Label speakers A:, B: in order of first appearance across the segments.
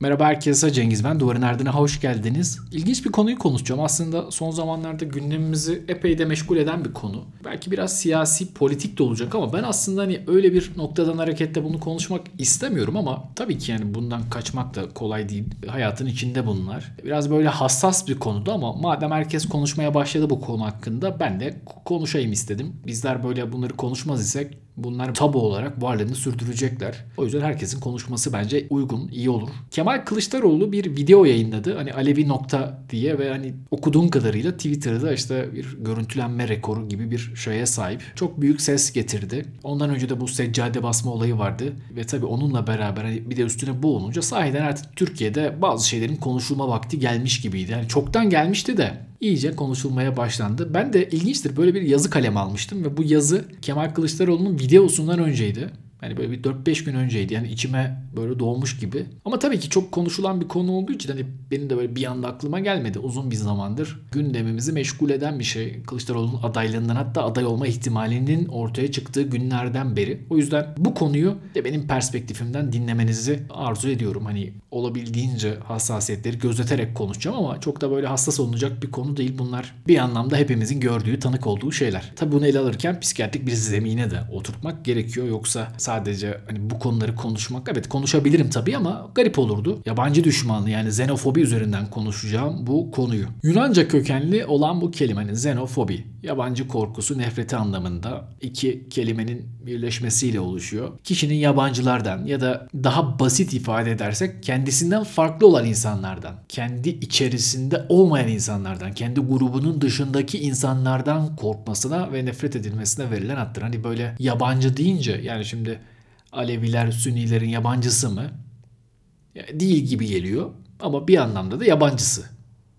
A: Merhaba herkese Cengiz ben. Duvarın Ardına hoş geldiniz. İlginç bir konuyu konuşacağım. Aslında son zamanlarda gündemimizi epey de meşgul eden bir konu. Belki biraz siyasi, politik de olacak ama ben aslında hani öyle bir noktadan hareketle bunu konuşmak istemiyorum ama tabii ki yani bundan kaçmak da kolay değil. Hayatın içinde bunlar. Biraz böyle hassas bir konudu ama madem herkes konuşmaya başladı bu konu hakkında ben de konuşayım istedim. Bizler böyle bunları konuşmaz isek Bunlar tabu olarak varlığını sürdürecekler. O yüzden herkesin konuşması bence uygun, iyi olur. Kemal Kılıçdaroğlu bir video yayınladı. Hani Alevi nokta diye ve hani okuduğum kadarıyla Twitter'da işte bir görüntülenme rekoru gibi bir şeye sahip. Çok büyük ses getirdi. Ondan önce de bu seccade basma olayı vardı. Ve tabii onunla beraber hani bir de üstüne bu olunca sahiden artık Türkiye'de bazı şeylerin konuşulma vakti gelmiş gibiydi. Yani çoktan gelmişti de iyice konuşulmaya başlandı. Ben de ilginçtir böyle bir yazı kalem almıştım ve bu yazı Kemal Kılıçdaroğlu'nun videosundan önceydi. Hani böyle bir 4-5 gün önceydi. Yani içime böyle doğmuş gibi. Ama tabii ki çok konuşulan bir konu olduğu için hani benim de böyle bir anda aklıma gelmedi. Uzun bir zamandır gündemimizi meşgul eden bir şey. Kılıçdaroğlu'nun adaylığından hatta aday olma ihtimalinin ortaya çıktığı günlerden beri. O yüzden bu konuyu de benim perspektifimden dinlemenizi arzu ediyorum. Hani olabildiğince hassasiyetleri gözeterek konuşacağım ama çok da böyle hassas olunacak bir konu değil. Bunlar bir anlamda hepimizin gördüğü, tanık olduğu şeyler. Tabii bunu ele alırken psikiyatrik bir zemine de oturtmak gerekiyor. Yoksa sadece hani bu konuları konuşmak evet konuşabilirim tabii ama garip olurdu. Yabancı düşmanlığı yani xenofobi üzerinden konuşacağım bu konuyu. Yunanca kökenli olan bu kelime hani xenofobi yabancı korkusu nefreti anlamında iki kelimenin birleşmesiyle oluşuyor. Kişinin yabancılardan ya da daha basit ifade edersek kendisinden farklı olan insanlardan, kendi içerisinde olmayan insanlardan, kendi grubunun dışındaki insanlardan korkmasına ve nefret edilmesine verilen addır. Hani böyle yabancı deyince yani şimdi Aleviler, Sünnilerin yabancısı mı? Değil gibi geliyor ama bir anlamda da yabancısı.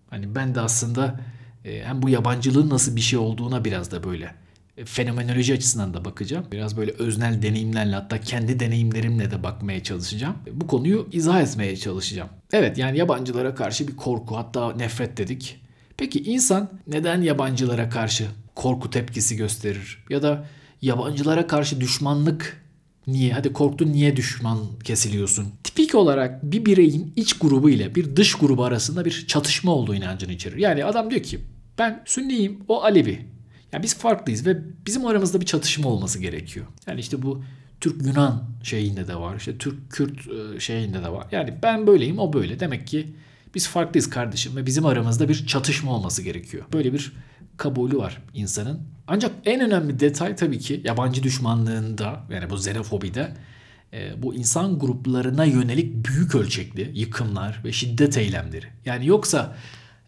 A: Hani ben de aslında hem bu yabancılığın nasıl bir şey olduğuna biraz da böyle e, fenomenoloji açısından da bakacağım. Biraz böyle öznel deneyimlerle hatta kendi deneyimlerimle de bakmaya çalışacağım. Bu konuyu izah etmeye çalışacağım. Evet yani yabancılara karşı bir korku hatta nefret dedik. Peki insan neden yabancılara karşı korku tepkisi gösterir? Ya da yabancılara karşı düşmanlık Niye? Hadi korktun niye düşman kesiliyorsun? Tipik olarak bir bireyin iç grubu ile bir dış grubu arasında bir çatışma olduğu inancını içerir. Yani adam diyor ki ben Sünniyim, o Alevi. Yani biz farklıyız ve bizim aramızda bir çatışma olması gerekiyor. Yani işte bu Türk-Yunan şeyinde de var. İşte Türk-Kürt e, şeyinde de var. Yani ben böyleyim, o böyle. Demek ki biz farklıyız kardeşim ve bizim aramızda bir çatışma olması gerekiyor. Böyle bir kabulü var insanın. Ancak en önemli detay tabii ki yabancı düşmanlığında yani bu xenofobide e, bu insan gruplarına yönelik büyük ölçekli yıkımlar ve şiddet eylemleri. Yani yoksa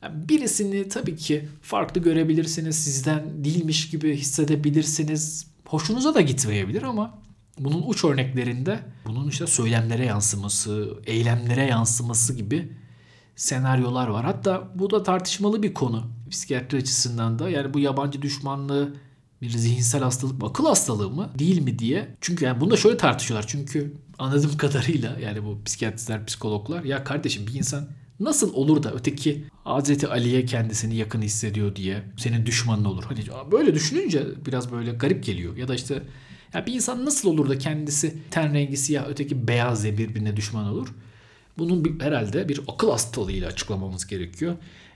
A: birisini tabii ki farklı görebilirsiniz, sizden değilmiş gibi hissedebilirsiniz. Hoşunuza da gitmeyebilir ama bunun uç örneklerinde bunun işte söylemlere yansıması, eylemlere yansıması gibi senaryolar var. Hatta bu da tartışmalı bir konu psikiyatri açısından da. Yani bu yabancı düşmanlığı bir zihinsel hastalık mı, akıl hastalığı mı değil mi diye. Çünkü yani bunu da şöyle tartışıyorlar. Çünkü anladığım kadarıyla yani bu psikiyatristler, psikologlar ya kardeşim bir insan nasıl olur da öteki Hazreti Ali'ye kendisini yakın hissediyor diye senin düşmanın olur. Hani böyle düşününce biraz böyle garip geliyor. Ya da işte ya bir insan nasıl olur da kendisi ten rengi siyah öteki beyaz diye birbirine düşman olur. Bunun bir, herhalde bir akıl hastalığıyla açıklamamız gerekiyor.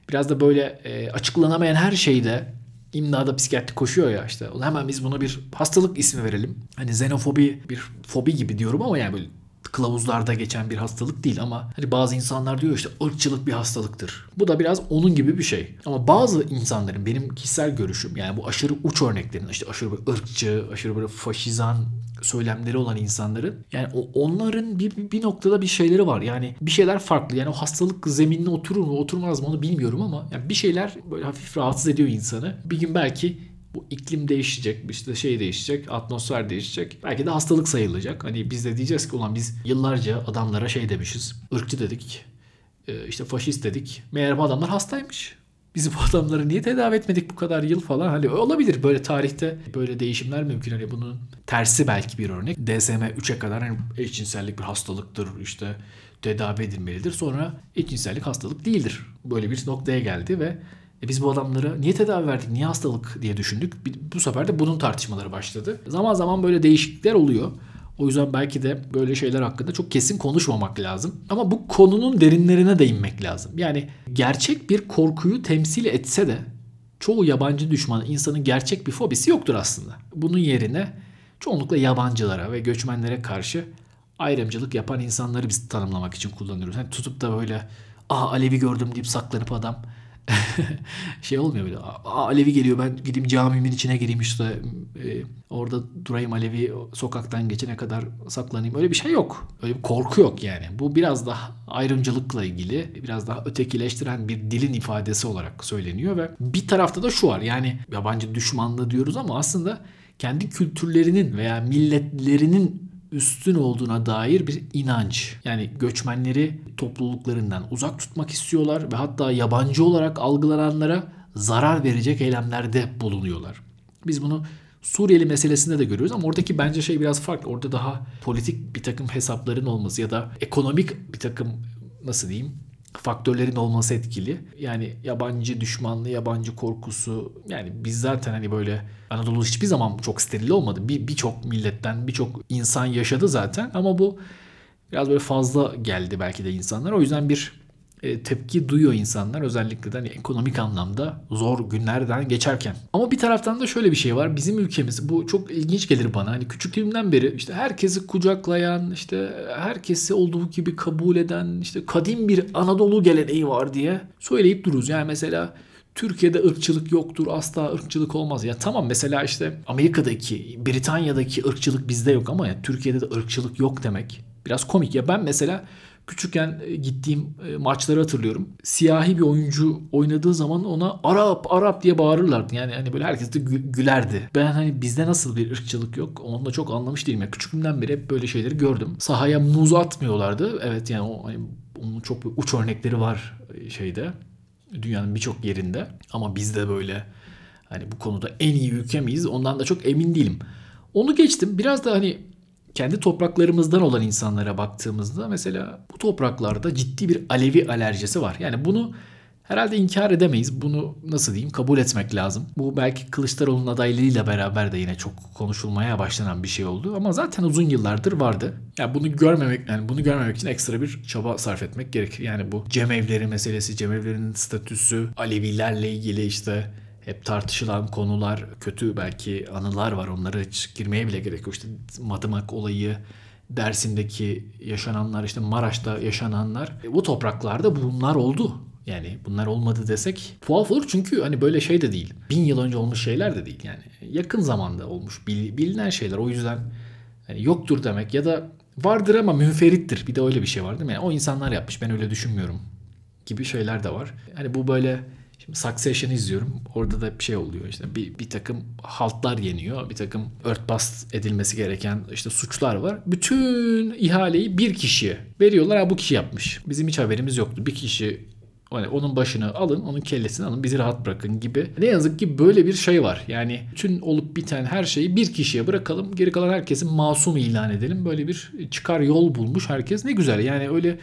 A: Biraz da böyle e, açıklanamayan her şeyde imdada psikiyatri koşuyor ya işte. Hemen biz buna bir hastalık ismi verelim. Hani xenofobi bir fobi gibi diyorum ama yani böyle kılavuzlarda geçen bir hastalık değil ama hani bazı insanlar diyor işte ırkçılık bir hastalıktır. Bu da biraz onun gibi bir şey. Ama bazı insanların benim kişisel görüşüm yani bu aşırı uç örneklerin işte aşırı böyle ırkçı, aşırı böyle faşizan söylemleri olan insanların yani onların bir, bir noktada bir şeyleri var. Yani bir şeyler farklı. Yani o hastalık zeminine oturur mu oturmaz mı onu bilmiyorum ama yani bir şeyler böyle hafif rahatsız ediyor insanı. Bir gün belki bu iklim değişecek, işte şey değişecek, atmosfer değişecek. Belki de hastalık sayılacak. Hani biz de diyeceğiz ki ulan biz yıllarca adamlara şey demişiz. ırkçı dedik. işte faşist dedik. Meğer bu adamlar hastaymış. Biz bu adamları niye tedavi etmedik bu kadar yıl falan? Hani olabilir böyle tarihte böyle değişimler mümkün. Hani bunun tersi belki bir örnek. DSM 3'e kadar hani eşcinsellik bir hastalıktır işte tedavi edilmelidir. Sonra eşcinsellik hastalık değildir. Böyle bir noktaya geldi ve e biz bu adamlara niye tedavi verdik, niye hastalık diye düşündük. Bu sefer de bunun tartışmaları başladı. Zaman zaman böyle değişiklikler oluyor. O yüzden belki de böyle şeyler hakkında çok kesin konuşmamak lazım. Ama bu konunun derinlerine değinmek lazım. Yani gerçek bir korkuyu temsil etse de çoğu yabancı düşman insanın gerçek bir fobisi yoktur aslında. Bunun yerine çoğunlukla yabancılara ve göçmenlere karşı ayrımcılık yapan insanları biz tanımlamak için kullanıyoruz. Hani tutup da böyle aa Alevi gördüm deyip saklanıp adam şey olmuyor böyle. Alevi geliyor ben gideyim camimin içine gireyim işte e, orada durayım Alevi sokaktan geçene kadar saklanayım. Öyle bir şey yok. Öyle bir korku yok yani. Bu biraz daha ayrımcılıkla ilgili biraz daha ötekileştiren bir dilin ifadesi olarak söyleniyor ve bir tarafta da şu var yani yabancı düşmanlığı diyoruz ama aslında kendi kültürlerinin veya milletlerinin üstün olduğuna dair bir inanç. Yani göçmenleri topluluklarından uzak tutmak istiyorlar ve hatta yabancı olarak algılananlara zarar verecek eylemlerde bulunuyorlar. Biz bunu Suriyeli meselesinde de görüyoruz ama oradaki bence şey biraz farklı. Orada daha politik bir takım hesapların olması ya da ekonomik bir takım nasıl diyeyim faktörlerin olması etkili. Yani yabancı düşmanlığı, yabancı korkusu yani biz zaten hani böyle Anadolu hiçbir zaman çok steril olmadı. Bir birçok milletten birçok insan yaşadı zaten ama bu biraz böyle fazla geldi belki de insanlar. O yüzden bir tepki duyuyor insanlar özellikle de hani ekonomik anlamda zor günlerden geçerken. Ama bir taraftan da şöyle bir şey var. Bizim ülkemiz bu çok ilginç gelir bana. Hani küçüklüğümden beri işte herkesi kucaklayan, işte herkesi olduğu gibi kabul eden, işte kadim bir Anadolu geleneği var diye söyleyip dururuz. Yani mesela Türkiye'de ırkçılık yoktur, asla ırkçılık olmaz. Ya tamam mesela işte Amerika'daki, Britanya'daki ırkçılık bizde yok ama ya Türkiye'de de ırkçılık yok demek biraz komik. Ya ben mesela Küçükken e, gittiğim e, maçları hatırlıyorum. Siyahi bir oyuncu oynadığı zaman ona Arap Arap diye bağırırlardı. Yani hani böyle herkes de gülerdi. Ben hani bizde nasıl bir ırkçılık yok onu da çok anlamış değilim. Yani küçüklüğümden beri hep böyle şeyleri gördüm. Sahaya muz atmıyorlardı. Evet yani o hani onun çok uç örnekleri var e, şeyde. Dünyanın birçok yerinde. Ama bizde böyle hani bu konuda en iyi ülke miyiz? Ondan da çok emin değilim. Onu geçtim. Biraz da hani kendi topraklarımızdan olan insanlara baktığımızda mesela bu topraklarda ciddi bir Alevi alerjisi var. Yani bunu herhalde inkar edemeyiz. Bunu nasıl diyeyim kabul etmek lazım. Bu belki Kılıçdaroğlu'nun adaylığıyla beraber de yine çok konuşulmaya başlanan bir şey oldu. Ama zaten uzun yıllardır vardı. Yani bunu görmemek yani bunu görmemek için ekstra bir çaba sarf etmek gerekir. Yani bu cemevleri meselesi, cemevlerinin statüsü, Alevilerle ilgili işte hep tartışılan konular, kötü belki anılar var. Onlara hiç girmeye bile gerek yok. İşte Madımak olayı, Dersim'deki yaşananlar, işte Maraş'ta yaşananlar. E, bu topraklarda bunlar oldu. Yani bunlar olmadı desek tuhaf olur çünkü hani böyle şey de değil. Bin yıl önce olmuş şeyler de değil yani. Yakın zamanda olmuş bilinen şeyler. O yüzden hani yoktur demek ya da vardır ama münferittir. Bir de öyle bir şey var değil mi? Yani o insanlar yapmış ben öyle düşünmüyorum gibi şeyler de var. Hani bu böyle Şimdi Succession izliyorum. Orada da bir şey oluyor işte bir, bir takım haltlar yeniyor. Bir takım örtbas edilmesi gereken işte suçlar var. Bütün ihaleyi bir kişiye veriyorlar. Ha bu kişi yapmış. Bizim hiç haberimiz yoktu. Bir kişi hani onun başını alın, onun kellesini alın, bizi rahat bırakın gibi. Ne yazık ki böyle bir şey var. Yani bütün olup biten her şeyi bir kişiye bırakalım. Geri kalan herkesin masum ilan edelim. Böyle bir çıkar yol bulmuş herkes. Ne güzel. Yani öyle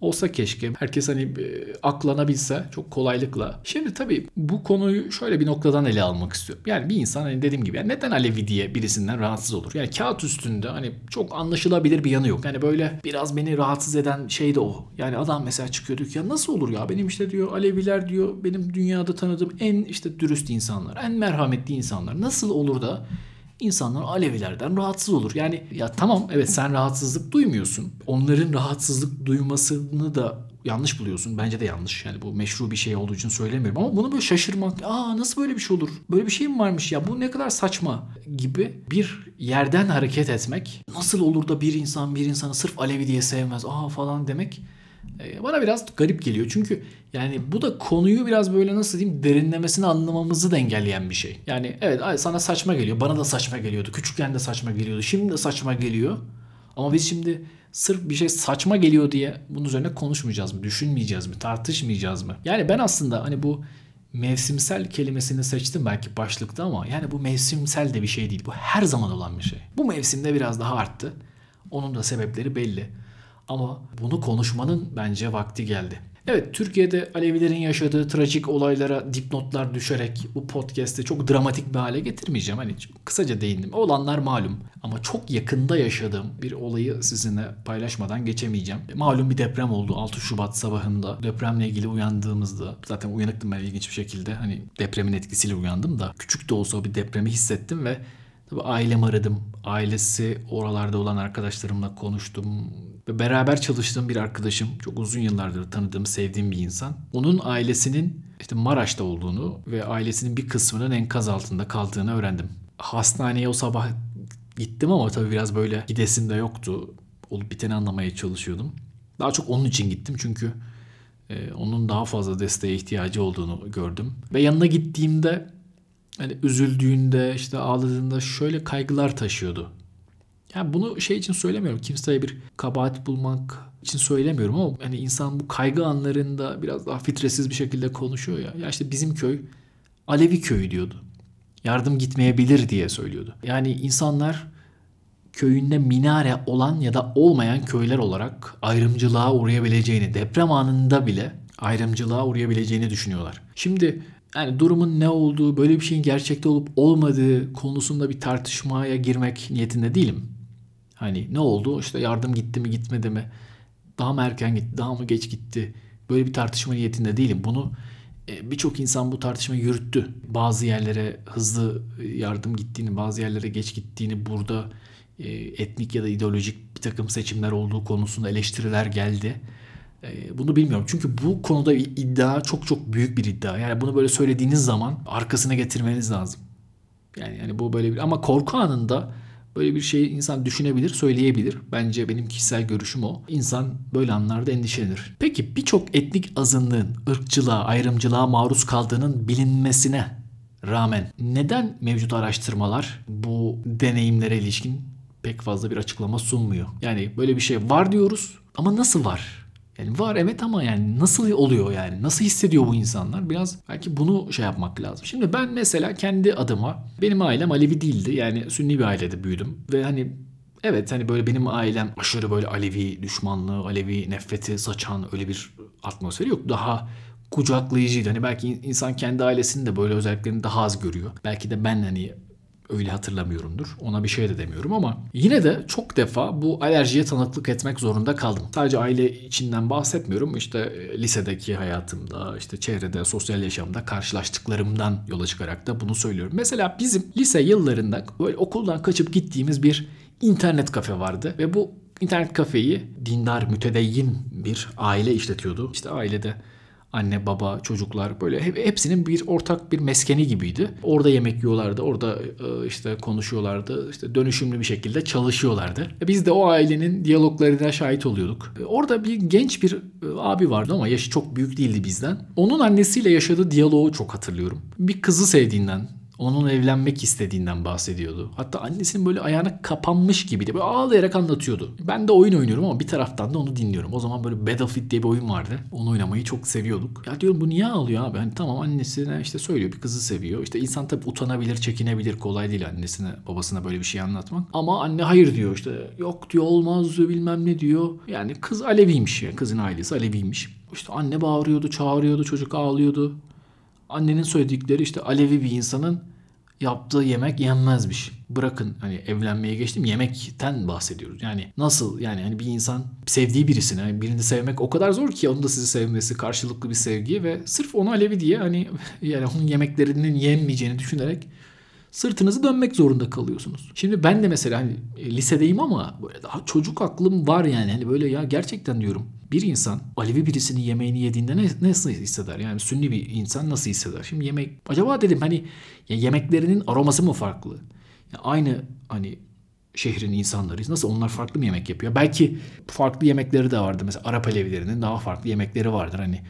A: olsa keşke. Herkes hani e, aklanabilse çok kolaylıkla. Şimdi tabii bu konuyu şöyle bir noktadan ele almak istiyorum. Yani bir insan hani dediğim gibi yani neden Alevi diye birisinden rahatsız olur? Yani kağıt üstünde hani çok anlaşılabilir bir yanı yok. Yani böyle biraz beni rahatsız eden şey de o. Yani adam mesela çıkıyor diyor ya nasıl olur ya benim işte diyor Aleviler diyor benim dünyada tanıdığım en işte dürüst insanlar, en merhametli insanlar. Nasıl olur da insanlar Alevilerden rahatsız olur. Yani ya tamam evet sen rahatsızlık duymuyorsun. Onların rahatsızlık duymasını da yanlış buluyorsun. Bence de yanlış. Yani bu meşru bir şey olduğu için söylemiyorum ama bunu böyle şaşırmak, aa nasıl böyle bir şey olur? Böyle bir şey mi varmış ya? Bu ne kadar saçma gibi bir yerden hareket etmek. Nasıl olur da bir insan bir insanı sırf Alevi diye sevmez? Aa falan demek bana biraz garip geliyor. Çünkü yani bu da konuyu biraz böyle nasıl diyeyim derinlemesine anlamamızı da engelleyen bir şey. Yani evet sana saçma geliyor. Bana da saçma geliyordu. Küçükken de saçma geliyordu. Şimdi de saçma geliyor. Ama biz şimdi sırf bir şey saçma geliyor diye bunun üzerine konuşmayacağız mı? Düşünmeyeceğiz mi? Tartışmayacağız mı? Yani ben aslında hani bu mevsimsel kelimesini seçtim belki başlıkta ama yani bu mevsimsel de bir şey değil. Bu her zaman olan bir şey. Bu mevsimde biraz daha arttı. Onun da sebepleri belli. Ama bunu konuşmanın bence vakti geldi. Evet Türkiye'de Alevilerin yaşadığı trajik olaylara dipnotlar düşerek bu podcast'te çok dramatik bir hale getirmeyeceğim. Hani kısaca değindim. Olanlar malum ama çok yakında yaşadığım bir olayı sizinle paylaşmadan geçemeyeceğim. Malum bir deprem oldu 6 Şubat sabahında. Depremle ilgili uyandığımızda zaten uyanıktım ben ilginç bir şekilde. Hani depremin etkisiyle uyandım da küçük de olsa bir depremi hissettim ve Tabii ailem aradım. Ailesi oralarda olan arkadaşlarımla konuştum. Ve beraber çalıştığım bir arkadaşım, çok uzun yıllardır tanıdığım, sevdiğim bir insan. Onun ailesinin işte Maraş'ta olduğunu ve ailesinin bir kısmının enkaz altında kaldığını öğrendim. Hastaneye o sabah gittim ama tabii biraz böyle gidesim de yoktu. Olup biteni anlamaya çalışıyordum. Daha çok onun için gittim çünkü e, onun daha fazla desteğe ihtiyacı olduğunu gördüm. Ve yanına gittiğimde hani üzüldüğünde işte ağladığında şöyle kaygılar taşıyordu. Yani bunu şey için söylemiyorum. Kimseye bir kabahat bulmak için söylemiyorum ama hani insan bu kaygı anlarında biraz daha fitresiz bir şekilde konuşuyor ya. Ya işte bizim köy Alevi köyü diyordu. Yardım gitmeyebilir diye söylüyordu. Yani insanlar köyünde minare olan ya da olmayan köyler olarak ayrımcılığa uğrayabileceğini, deprem anında bile ayrımcılığa uğrayabileceğini düşünüyorlar. Şimdi yani durumun ne olduğu, böyle bir şeyin gerçekte olup olmadığı konusunda bir tartışmaya girmek niyetinde değilim. Hani ne oldu? İşte yardım gitti mi gitmedi mi? Daha mı erken gitti, daha mı geç gitti? Böyle bir tartışma niyetinde değilim. Bunu e, birçok insan bu tartışmayı yürüttü. Bazı yerlere hızlı yardım gittiğini, bazı yerlere geç gittiğini, burada e, etnik ya da ideolojik bir takım seçimler olduğu konusunda eleştiriler geldi. E, bunu bilmiyorum. Çünkü bu konuda bir iddia çok çok büyük bir iddia. Yani bunu böyle söylediğiniz zaman arkasına getirmeniz lazım. Yani yani bu böyle bir ama korku anında böyle bir şeyi insan düşünebilir, söyleyebilir. Bence benim kişisel görüşüm o. İnsan böyle anlarda endişelenir. Peki birçok etnik azınlığın ırkçılığa, ayrımcılığa maruz kaldığının bilinmesine rağmen neden mevcut araştırmalar bu deneyimlere ilişkin pek fazla bir açıklama sunmuyor? Yani böyle bir şey var diyoruz ama nasıl var? Yani var evet ama yani nasıl oluyor yani? Nasıl hissediyor bu insanlar? Biraz belki bunu şey yapmak lazım. Şimdi ben mesela kendi adıma benim ailem Alevi değildi. Yani Sünni bir ailede büyüdüm. Ve hani evet hani böyle benim ailem aşırı böyle Alevi düşmanlığı, Alevi nefreti saçan öyle bir atmosferi yok. Daha kucaklayıcıydı. Hani belki insan kendi ailesinin de böyle özelliklerini daha az görüyor. Belki de ben hani öyle hatırlamıyorumdur. Ona bir şey de demiyorum ama yine de çok defa bu alerjiye tanıklık etmek zorunda kaldım. Sadece aile içinden bahsetmiyorum. İşte e, lisedeki hayatımda, işte çevrede, sosyal yaşamda karşılaştıklarımdan yola çıkarak da bunu söylüyorum. Mesela bizim lise yıllarında böyle okuldan kaçıp gittiğimiz bir internet kafe vardı ve bu internet kafeyi dindar, mütedeyyin bir aile işletiyordu. İşte ailede anne baba çocuklar böyle hepsinin bir ortak bir meskeni gibiydi. Orada yemek yiyorlardı, orada e, işte konuşuyorlardı, işte dönüşümlü bir şekilde çalışıyorlardı. E, biz de o ailenin diyaloglarına şahit oluyorduk. E, orada bir genç bir abi vardı ama yaşı çok büyük değildi bizden. Onun annesiyle yaşadığı diyaloğu çok hatırlıyorum. Bir kızı sevdiğinden, onun evlenmek istediğinden bahsediyordu. Hatta annesinin böyle ayağına kapanmış gibiydi. Böyle ağlayarak anlatıyordu. Ben de oyun oynuyorum ama bir taraftan da onu dinliyorum. O zaman böyle Battlefield diye bir oyun vardı. Onu oynamayı çok seviyorduk. Ya diyorum bu niye ağlıyor abi? Hani tamam annesine işte söylüyor bir kızı seviyor. İşte insan tabii utanabilir, çekinebilir. Kolay değil annesine, babasına böyle bir şey anlatmak. Ama anne hayır diyor işte. Yok diyor olmaz diyor bilmem ne diyor. Yani kız Aleviymiş ya. Kızın ailesi Aleviymiş. İşte anne bağırıyordu, çağırıyordu, çocuk ağlıyordu annenin söyledikleri işte Alevi bir insanın yaptığı yemek yenmezmiş. Bırakın hani evlenmeye geçtim yemekten bahsediyoruz. Yani nasıl yani hani bir insan sevdiği birisini yani birini sevmek o kadar zor ki onun da sizi sevmesi karşılıklı bir sevgi ve sırf onu Alevi diye hani yani onun yemeklerinin yenmeyeceğini düşünerek sırtınızı dönmek zorunda kalıyorsunuz. Şimdi ben de mesela hani lisedeyim ama böyle daha çocuk aklım var yani. Hani böyle ya gerçekten diyorum bir insan Alevi birisinin yemeğini yediğinde ne, nasıl hisseder? Yani Sünni bir insan nasıl hisseder? Şimdi yemek acaba dedim hani ya yemeklerinin aroması mı farklı? Ya aynı hani şehrin insanlarıyız. Nasıl onlar farklı mı yemek yapıyor? Belki farklı yemekleri de vardır. Mesela Arap Alevilerinin daha farklı yemekleri vardır. Hani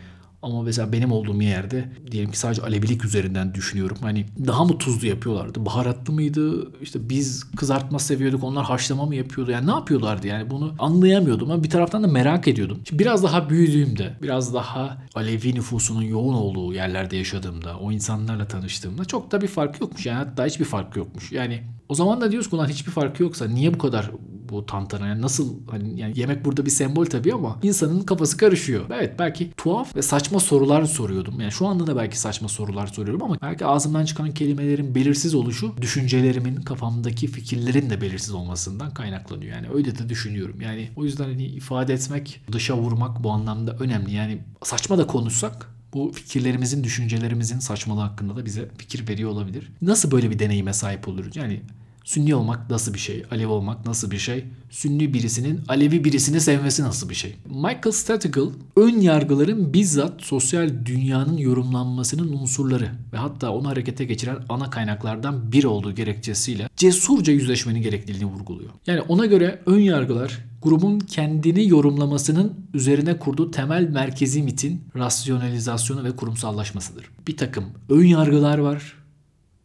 A: ama mesela benim olduğum yerde diyelim ki sadece Alevilik üzerinden düşünüyorum. Hani daha mı tuzlu yapıyorlardı? Baharatlı mıydı? İşte biz kızartma seviyorduk. Onlar haşlama mı yapıyordu? Yani ne yapıyorlardı? Yani bunu anlayamıyordum ama bir taraftan da merak ediyordum. Şimdi biraz daha büyüdüğümde, biraz daha Alevi nüfusunun yoğun olduğu yerlerde yaşadığımda, o insanlarla tanıştığımda çok da bir fark yokmuş. Yani hatta hiçbir fark yokmuş. Yani o zaman da diyoruz ki ulan hiçbir farkı yoksa niye bu kadar bu tantana. Yani nasıl hani yani yemek burada bir sembol tabii ama insanın kafası karışıyor. Evet belki tuhaf ve saçma sorular soruyordum. Yani şu anda da belki saçma sorular soruyorum ama belki ağzımdan çıkan kelimelerin belirsiz oluşu düşüncelerimin kafamdaki fikirlerin de belirsiz olmasından kaynaklanıyor. Yani öyle de düşünüyorum. Yani o yüzden hani ifade etmek, dışa vurmak bu anlamda önemli. Yani saçma da konuşsak bu fikirlerimizin, düşüncelerimizin saçmalığı hakkında da bize fikir veriyor olabilir. Nasıl böyle bir deneyime sahip oluruz? Yani Sünni olmak nasıl bir şey? Alevi olmak nasıl bir şey? Sünni birisinin Alevi birisini sevmesi nasıl bir şey? Michael Statigal ön yargıların bizzat sosyal dünyanın yorumlanmasının unsurları ve hatta onu harekete geçiren ana kaynaklardan biri olduğu gerekçesiyle cesurca yüzleşmenin gerekliliğini vurguluyor. Yani ona göre ön yargılar grubun kendini yorumlamasının üzerine kurduğu temel merkezi mitin rasyonalizasyonu ve kurumsallaşmasıdır. Bir takım ön yargılar var,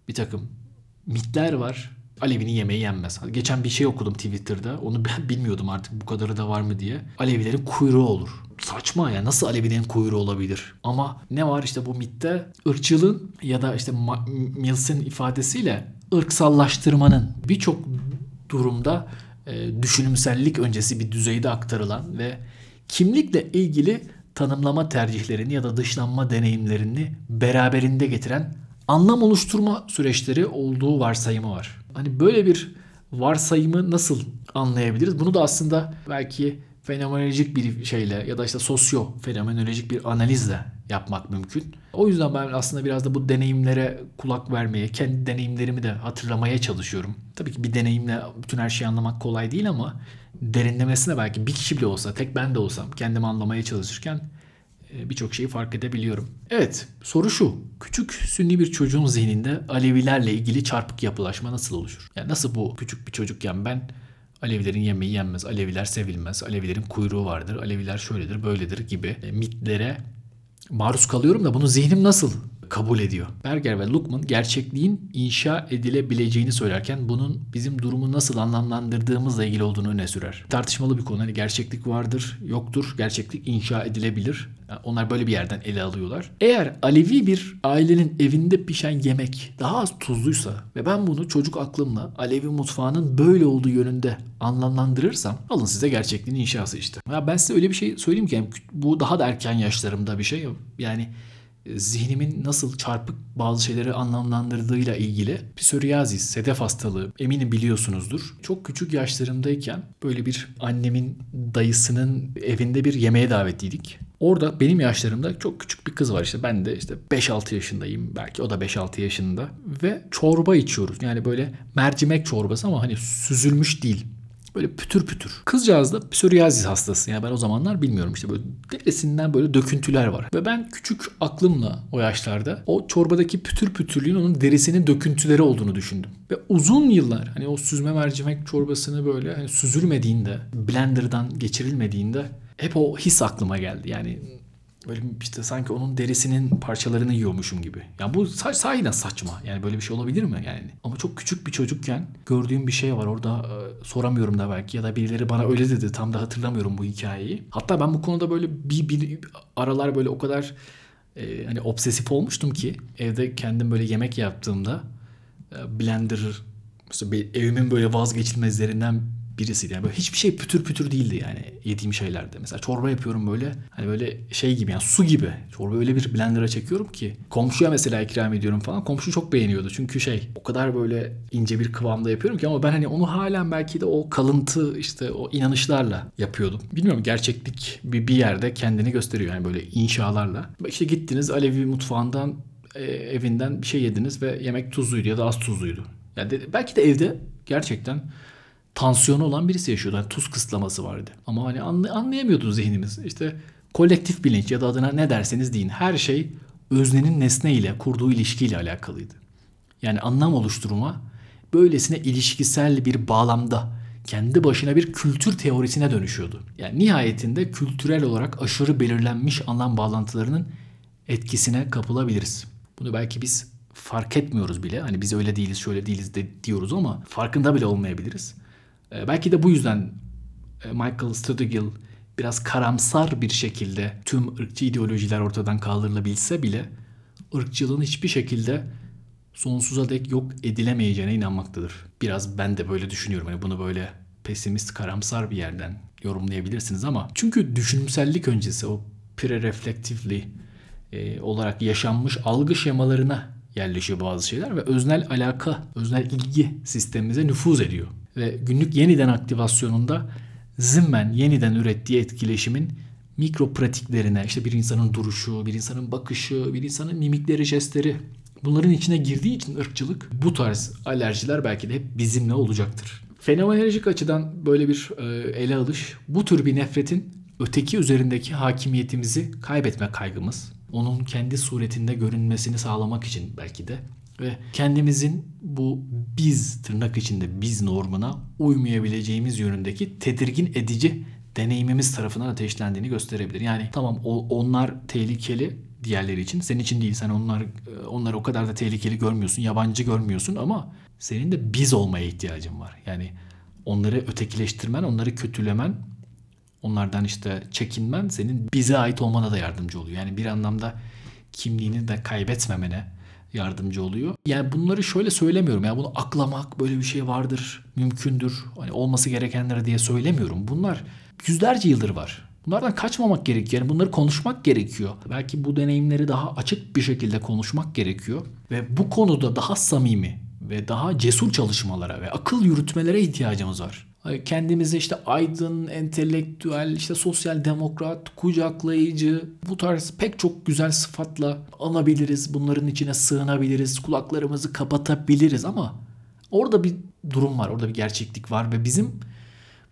A: bir takım mitler var Alevinin yemeği yenmez. Geçen bir şey okudum Twitter'da. Onu ben bilmiyordum artık bu kadarı da var mı diye. Alevilerin kuyruğu olur. Saçma ya nasıl Alevilerin kuyruğu olabilir? Ama ne var işte bu mitte? ırkçılığın ya da işte Mills'in ifadesiyle ırksallaştırmanın birçok durumda e, düşünümsellik öncesi bir düzeyde aktarılan ve kimlikle ilgili tanımlama tercihlerini ya da dışlanma deneyimlerini beraberinde getiren anlam oluşturma süreçleri olduğu varsayımı var. Hani böyle bir varsayımı nasıl anlayabiliriz? Bunu da aslında belki fenomenolojik bir şeyle ya da işte sosyo fenomenolojik bir analizle yapmak mümkün. O yüzden ben aslında biraz da bu deneyimlere kulak vermeye, kendi deneyimlerimi de hatırlamaya çalışıyorum. Tabii ki bir deneyimle bütün her şeyi anlamak kolay değil ama derinlemesine belki bir kişi bile olsa, tek ben de olsam kendimi anlamaya çalışırken birçok şeyi fark edebiliyorum. Evet, soru şu. Küçük sünni bir çocuğun zihninde Alevilerle ilgili çarpık yapılaşma nasıl oluşur? Yani nasıl bu küçük bir çocukken ben Alevilerin yemeği yenmez, Aleviler sevilmez, Alevilerin kuyruğu vardır, Aleviler şöyledir, böyledir gibi e, mitlere maruz kalıyorum da bunu zihnim nasıl kabul ediyor. Berger ve Luckman gerçekliğin inşa edilebileceğini söylerken bunun bizim durumu nasıl anlamlandırdığımızla ilgili olduğunu öne sürer. Tartışmalı bir konu. Hani gerçeklik vardır, yoktur. Gerçeklik inşa edilebilir. Yani onlar böyle bir yerden ele alıyorlar. Eğer Alevi bir ailenin evinde pişen yemek daha az tuzluysa ve ben bunu çocuk aklımla Alevi mutfağının böyle olduğu yönünde anlamlandırırsam alın size gerçekliğin inşası işte. Ya ben size öyle bir şey söyleyeyim ki yani bu daha da erken yaşlarımda bir şey. Yani zihnimin nasıl çarpık bazı şeyleri anlamlandırdığıyla ilgili psoriazis, sedef hastalığı eminim biliyorsunuzdur. Çok küçük yaşlarımdayken böyle bir annemin dayısının evinde bir yemeğe davetliydik. Orada benim yaşlarımda çok küçük bir kız var işte ben de işte 5-6 yaşındayım belki o da 5-6 yaşında ve çorba içiyoruz. Yani böyle mercimek çorbası ama hani süzülmüş değil. Böyle pütür pütür. Kızcağız da psoriasis hastası. Yani ben o zamanlar bilmiyorum işte böyle derisinden böyle döküntüler var. Ve ben küçük aklımla o yaşlarda o çorbadaki pütür pütürlüğün onun derisinin döküntüleri olduğunu düşündüm. Ve uzun yıllar hani o süzme mercimek çorbasını böyle hani süzülmediğinde, blenderdan geçirilmediğinde hep o his aklıma geldi. Yani Böyle işte sanki onun derisinin parçalarını yiyormuşum gibi. Yani bu sah sahiden saçma. Yani böyle bir şey olabilir mi yani? Ama çok küçük bir çocukken gördüğüm bir şey var. Orada e, soramıyorum da belki ya da birileri bana öyle dedi. Tam da hatırlamıyorum bu hikayeyi. Hatta ben bu konuda böyle bir, bir aralar böyle o kadar e, hani obsesif olmuştum ki evde kendim böyle yemek yaptığımda e, blender mesela evimin böyle vazgeçilmezlerinden birisiydi. Yani böyle hiçbir şey pütür pütür değildi yani yediğim şeylerde. Mesela çorba yapıyorum böyle hani böyle şey gibi yani su gibi. Çorba öyle bir blender'a çekiyorum ki komşuya mesela ikram ediyorum falan. Komşu çok beğeniyordu. Çünkü şey o kadar böyle ince bir kıvamda yapıyorum ki ama ben hani onu halen belki de o kalıntı işte o inanışlarla yapıyordum. Bilmiyorum gerçeklik bir, bir yerde kendini gösteriyor yani böyle inşalarla. İşte gittiniz Alevi mutfağından e, evinden bir şey yediniz ve yemek tuzluydu ya da az tuzluydu. Yani belki de evde gerçekten tansiyonu olan birisi yaşıyordu. Yani tuz kısıtlaması vardı. Ama hani anlayamıyordu zihnimiz. İşte kolektif bilinç ya da adına ne derseniz deyin. Her şey öznenin nesne ile kurduğu ilişkiyle alakalıydı. Yani anlam oluşturma böylesine ilişkisel bir bağlamda kendi başına bir kültür teorisine dönüşüyordu. Yani nihayetinde kültürel olarak aşırı belirlenmiş anlam bağlantılarının etkisine kapılabiliriz. Bunu belki biz fark etmiyoruz bile. Hani biz öyle değiliz, şöyle değiliz de diyoruz ama farkında bile olmayabiliriz. Ee, belki de bu yüzden e, Michael Studegill biraz karamsar bir şekilde tüm ırkçı ideolojiler ortadan kaldırılabilse bile ırkçılığın hiçbir şekilde sonsuza dek yok edilemeyeceğine inanmaktadır. Biraz ben de böyle düşünüyorum. Hani bunu böyle pesimist, karamsar bir yerden yorumlayabilirsiniz ama çünkü düşünsellik öncesi o pre-reflectively e, olarak yaşanmış algı şemalarına yerleşiyor bazı şeyler ve öznel alaka, öznel ilgi sistemimize nüfuz ediyor. Ve günlük yeniden aktivasyonunda zimmen yeniden ürettiği etkileşimin mikro pratiklerine işte bir insanın duruşu, bir insanın bakışı, bir insanın mimikleri, jestleri bunların içine girdiği için ırkçılık bu tarz alerjiler belki de hep bizimle olacaktır. Fenomenolojik açıdan böyle bir e, ele alış bu tür bir nefretin öteki üzerindeki hakimiyetimizi kaybetme kaygımız. Onun kendi suretinde görünmesini sağlamak için belki de ve kendimizin bu biz tırnak içinde biz normuna uymayabileceğimiz yönündeki tedirgin edici deneyimimiz tarafından ateşlendiğini gösterebilir. Yani tamam o, onlar tehlikeli diğerleri için. Senin için değil. Sen onlar onları o kadar da tehlikeli görmüyorsun. Yabancı görmüyorsun ama senin de biz olmaya ihtiyacın var. Yani onları ötekileştirmen, onları kötülemen, onlardan işte çekinmen senin bize ait olmana da yardımcı oluyor. Yani bir anlamda kimliğini de kaybetmemene yardımcı oluyor. Yani bunları şöyle söylemiyorum. Yani bunu aklamak böyle bir şey vardır, mümkündür. Hani olması gerekenleri diye söylemiyorum. Bunlar yüzlerce yıldır var. Bunlardan kaçmamak gerekiyor. Yani bunları konuşmak gerekiyor. Belki bu deneyimleri daha açık bir şekilde konuşmak gerekiyor. Ve bu konuda daha samimi ve daha cesur çalışmalara ve akıl yürütmelere ihtiyacımız var. Kendimizi işte aydın, entelektüel, işte sosyal demokrat, kucaklayıcı bu tarz pek çok güzel sıfatla anabiliriz. Bunların içine sığınabiliriz. Kulaklarımızı kapatabiliriz ama orada bir durum var. Orada bir gerçeklik var ve bizim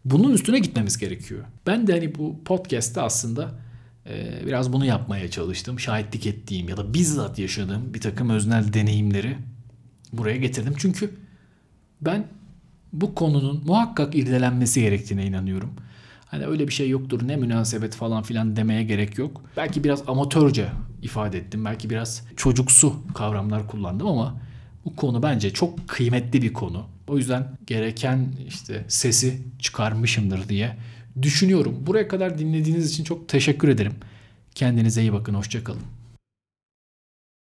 A: bunun üstüne gitmemiz gerekiyor. Ben de hani bu podcast'te aslında e, biraz bunu yapmaya çalıştım. Şahitlik ettiğim ya da bizzat yaşadığım bir takım öznel deneyimleri buraya getirdim. Çünkü ben bu konunun muhakkak irdelenmesi gerektiğine inanıyorum. Hani öyle bir şey yoktur ne münasebet falan filan demeye gerek yok. Belki biraz amatörce ifade ettim. Belki biraz çocuksu kavramlar kullandım ama bu konu bence çok kıymetli bir konu. O yüzden gereken işte sesi çıkarmışımdır diye düşünüyorum. Buraya kadar dinlediğiniz için çok teşekkür ederim. Kendinize iyi bakın. Hoşçakalın.